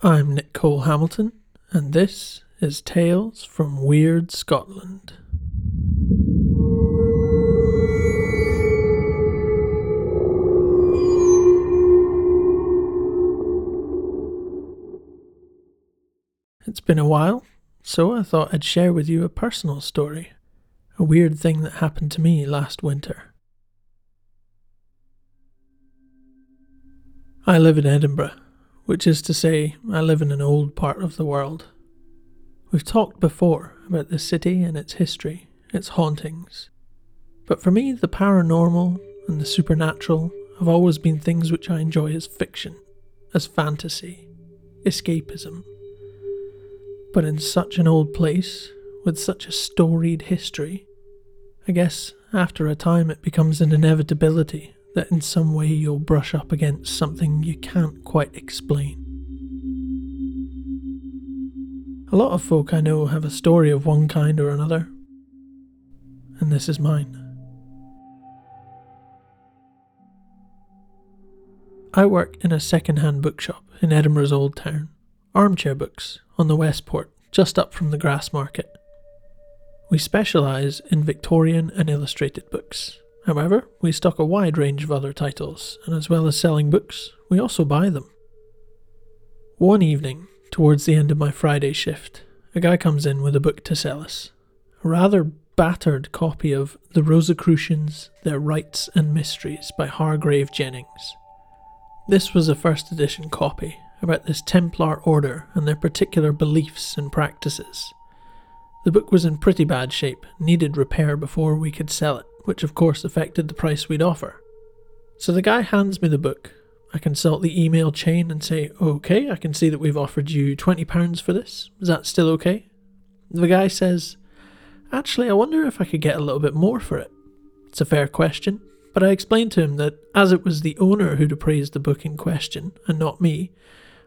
I'm Nick Cole-Hamilton, and this is Tales from Wyrd Scotland. It's been a while, so I thought I'd share with you a personal story, a weird thing that happened to me last winter. I live in Edinburgh which is to say, I live in an old part of the world. We've talked before about the city and its history, its hauntings. But for me, the paranormal and the supernatural have always been things which I enjoy as fiction, as fantasy, escapism. But in such an old place, with such a storied history, I guess after a time it becomes an inevitability that in some way you'll brush up against something you can't quite explain. A lot of folk I know have a story of one kind or another, and this is mine. I work in a second hand bookshop in Edinburgh's Old Town, Armchair Books, on the Westport, just up from the Grassmarket. We specialise in Victorian and illustrated books, However, we stock a wide range of other titles, and as well as selling books, we also buy them. One evening, towards the end of my Friday shift, a guy comes in with a book to sell us. A rather battered copy of The Rosicrucians, Their Rites and Mysteries by Hargrave Jennings. This was a first edition copy about this Templar order and their particular beliefs and practices. The book was in pretty bad shape, needed repair before we could sell it which of course affected the price we'd offer. So the guy hands me the book. I consult the email chain and say, okay, I can see that we've offered you £20 for this. Is that still okay? The guy says, actually, I wonder if I could get a little bit more for it. It's a fair question, but I explained to him that as it was the owner who'd appraised the book in question, and not me,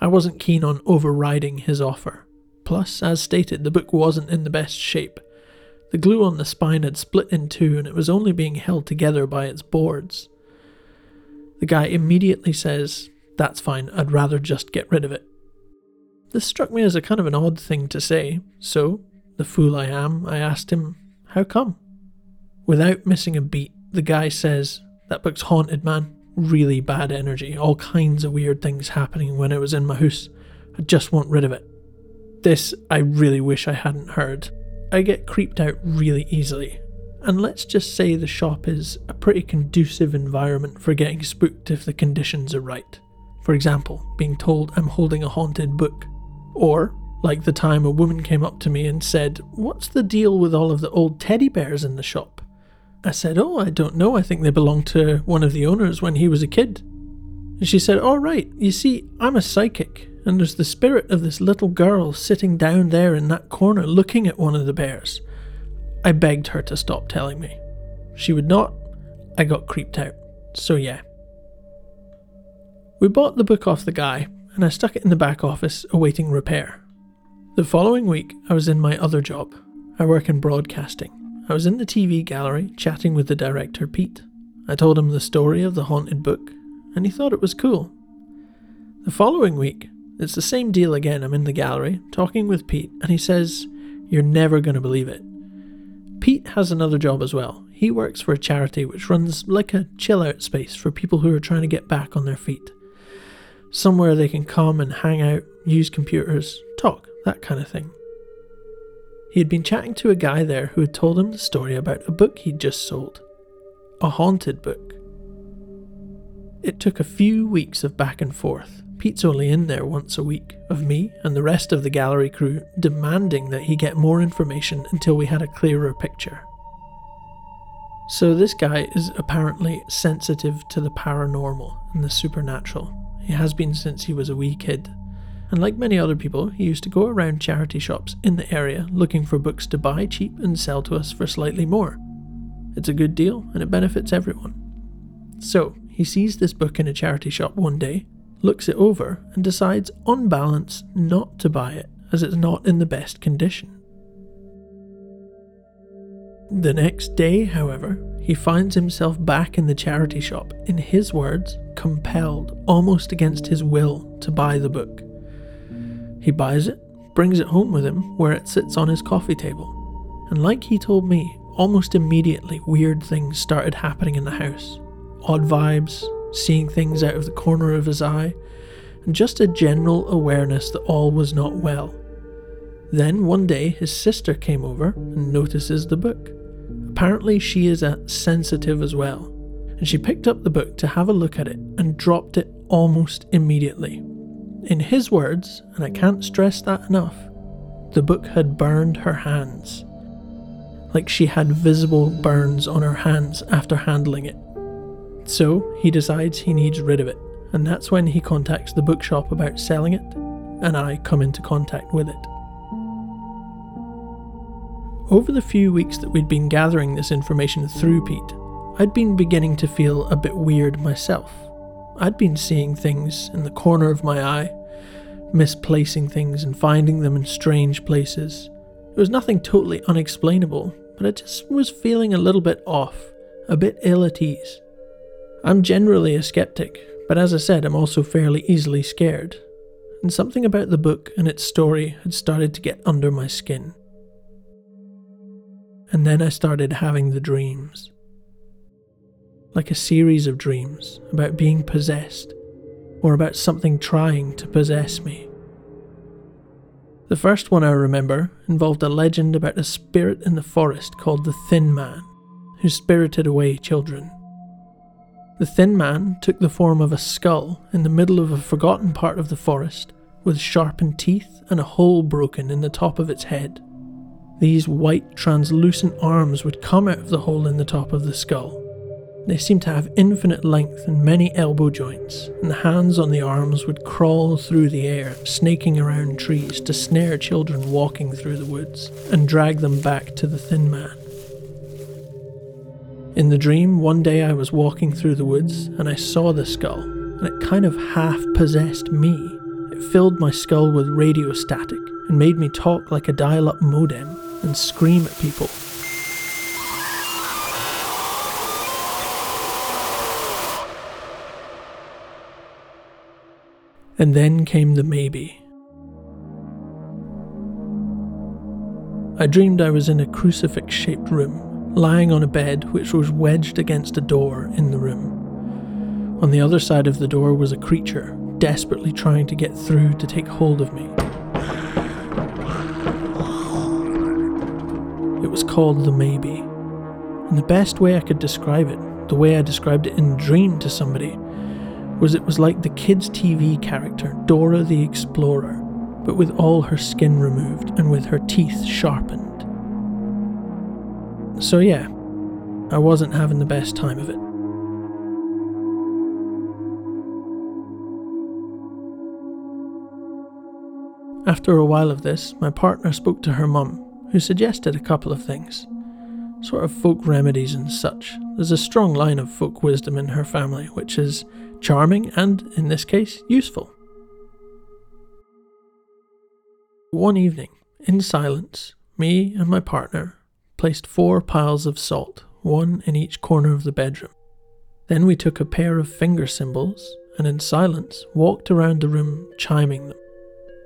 I wasn't keen on overriding his offer. Plus, as stated, the book wasn't in the best shape, the glue on the spine had split in two and it was only being held together by its boards. The guy immediately says, That's fine, I'd rather just get rid of it. This struck me as a kind of an odd thing to say, so, the fool I am, I asked him, How come? Without missing a beat, the guy says, That book's haunted, man. Really bad energy, all kinds of weird things happening when it was in my house. I just want rid of it. This I really wish I hadn't heard, I get creeped out really easily. And let's just say the shop is a pretty conducive environment for getting spooked if the conditions are right. For example, being told I'm holding a haunted book. Or, like the time a woman came up to me and said, What's the deal with all of the old teddy bears in the shop? I said, Oh, I don't know. I think they belonged to one of the owners when he was a kid. And she said, All right, you see, I'm a psychic and there's the spirit of this little girl sitting down there in that corner looking at one of the bears. I begged her to stop telling me. She would not. I got creeped out. So, yeah. We bought the book off the guy, and I stuck it in the back office awaiting repair. The following week, I was in my other job. I work in broadcasting. I was in the TV gallery chatting with the director, Pete. I told him the story of the haunted book, and he thought it was cool. The following week, it's the same deal again. I'm in the gallery talking with Pete, and he says, You're never going to believe it. Pete has another job as well. He works for a charity which runs like a chill out space for people who are trying to get back on their feet. Somewhere they can come and hang out, use computers, talk, that kind of thing. He had been chatting to a guy there who had told him the story about a book he'd just sold. A haunted book. It took a few weeks of back and forth, Pete's only in there once a week, of me and the rest of the gallery crew demanding that he get more information until we had a clearer picture. So, this guy is apparently sensitive to the paranormal and the supernatural. He has been since he was a wee kid. And like many other people, he used to go around charity shops in the area looking for books to buy cheap and sell to us for slightly more. It's a good deal and it benefits everyone. So, he sees this book in a charity shop one day looks it over, and decides on balance not to buy it as it's not in the best condition. The next day, however, he finds himself back in the charity shop, in his words, compelled, almost against his will, to buy the book. He buys it, brings it home with him, where it sits on his coffee table. And like he told me, almost immediately weird things started happening in the house. Odd vibes, seeing things out of the corner of his eye, and just a general awareness that all was not well. Then one day his sister came over and notices the book. Apparently, she is a sensitive as well, and she picked up the book to have a look at it and dropped it almost immediately. In his words, and I can't stress that enough, the book had burned her hands. Like she had visible burns on her hands after handling it. So he decides he needs rid of it, and that's when he contacts the bookshop about selling it, and I come into contact with it. Over the few weeks that we'd been gathering this information through Pete, I'd been beginning to feel a bit weird myself. I'd been seeing things in the corner of my eye, misplacing things and finding them in strange places. It was nothing totally unexplainable, but I just was feeling a little bit off, a bit ill at ease. I'm generally a skeptic, but as I said, I'm also fairly easily scared. And something about the book and its story had started to get under my skin. And then I started having the dreams like a series of dreams about being possessed or about something trying to possess me. The first one I remember involved a legend about a spirit in the forest called the Thin Man, who spirited away children. The Thin Man took the form of a skull in the middle of a forgotten part of the forest, with sharpened teeth and a hole broken in the top of its head. These white, translucent arms would come out of the hole in the top of the skull, they seemed to have infinite length and many elbow joints, and the hands on the arms would crawl through the air, snaking around trees to snare children walking through the woods and drag them back to the thin man. In the dream, one day I was walking through the woods and I saw the skull, and it kind of half possessed me. It filled my skull with radio static and made me talk like a dial up modem and scream at people And then came the maybe. I dreamed I was in a crucifix shaped room, lying on a bed which was wedged against a door in the room. On the other side of the door was a creature, desperately trying to get through to take hold of me. It was called the Maybe. And the best way I could describe it, the way I described it in dream to somebody, was it was like the kids' TV character Dora the Explorer, but with all her skin removed and with her teeth sharpened. So, yeah, I wasn't having the best time of it. After a while of this, my partner spoke to her mum, who suggested a couple of things. Sort of folk remedies and such. There's a strong line of folk wisdom in her family, which is charming and, in this case, useful. One evening, in silence, me and my partner placed four piles of salt, one in each corner of the bedroom. Then we took a pair of finger cymbals and, in silence, walked around the room chiming them.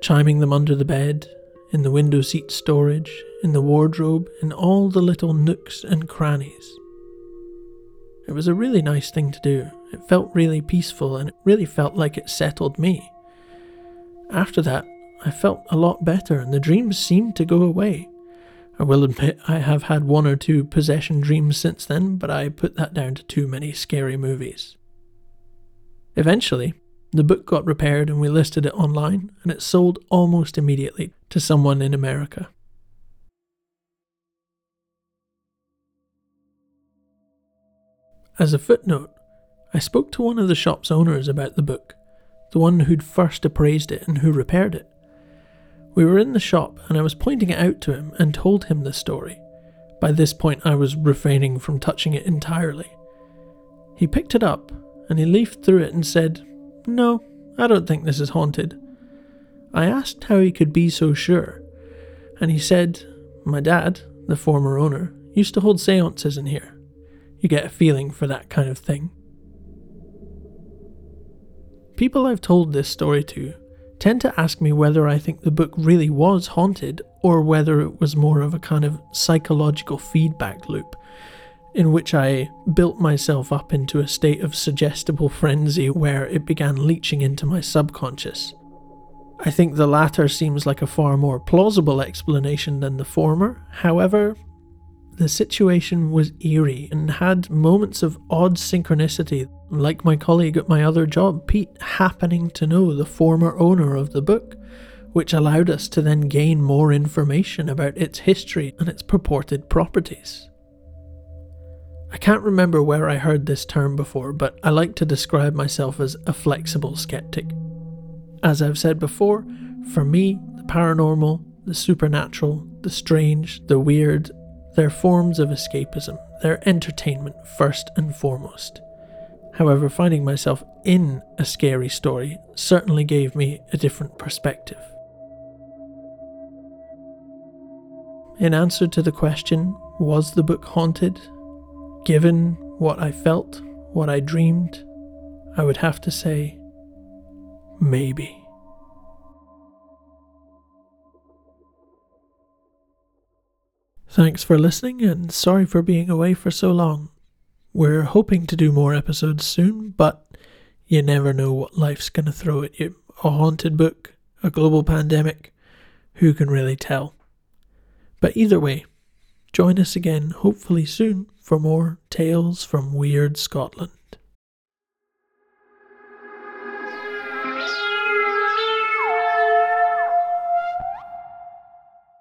Chiming them under the bed, in the window seat storage, in the wardrobe, in all the little nooks and crannies. It was a really nice thing to do. It felt really peaceful and it really felt like it settled me. After that, I felt a lot better and the dreams seemed to go away. I will admit I have had one or two possession dreams since then, but I put that down to too many scary movies. Eventually, the book got repaired and we listed it online, and it sold almost immediately to someone in America. As a footnote, I spoke to one of the shop's owners about the book, the one who'd first appraised it and who repaired it. We were in the shop and I was pointing it out to him and told him the story. By this point, I was refraining from touching it entirely. He picked it up and he leafed through it and said, No, I don't think this is haunted. I asked how he could be so sure, and he said, My dad, the former owner, used to hold seances in here. You get a feeling for that kind of thing. People I've told this story to tend to ask me whether I think the book really was haunted or whether it was more of a kind of psychological feedback loop in which I built myself up into a state of suggestible frenzy where it began leaching into my subconscious. I think the latter seems like a far more plausible explanation than the former, however, the situation was eerie and had moments of odd synchronicity, like my colleague at my other job, Pete, happening to know the former owner of the book, which allowed us to then gain more information about its history and its purported properties. I can't remember where I heard this term before, but I like to describe myself as a flexible skeptic. As I've said before, for me, the paranormal, the supernatural, the strange, the weird, they're forms of escapism, they're entertainment first and foremost. However, finding myself in a scary story certainly gave me a different perspective. In answer to the question, was the book haunted? Given what I felt, what I dreamed, I would have to say, maybe. Thanks for listening and sorry for being away for so long. We're hoping to do more episodes soon, but you never know what life's going to throw at you. A haunted book, a global pandemic, who can really tell? But either way, join us again hopefully soon for more tales from Wyrd Scotland.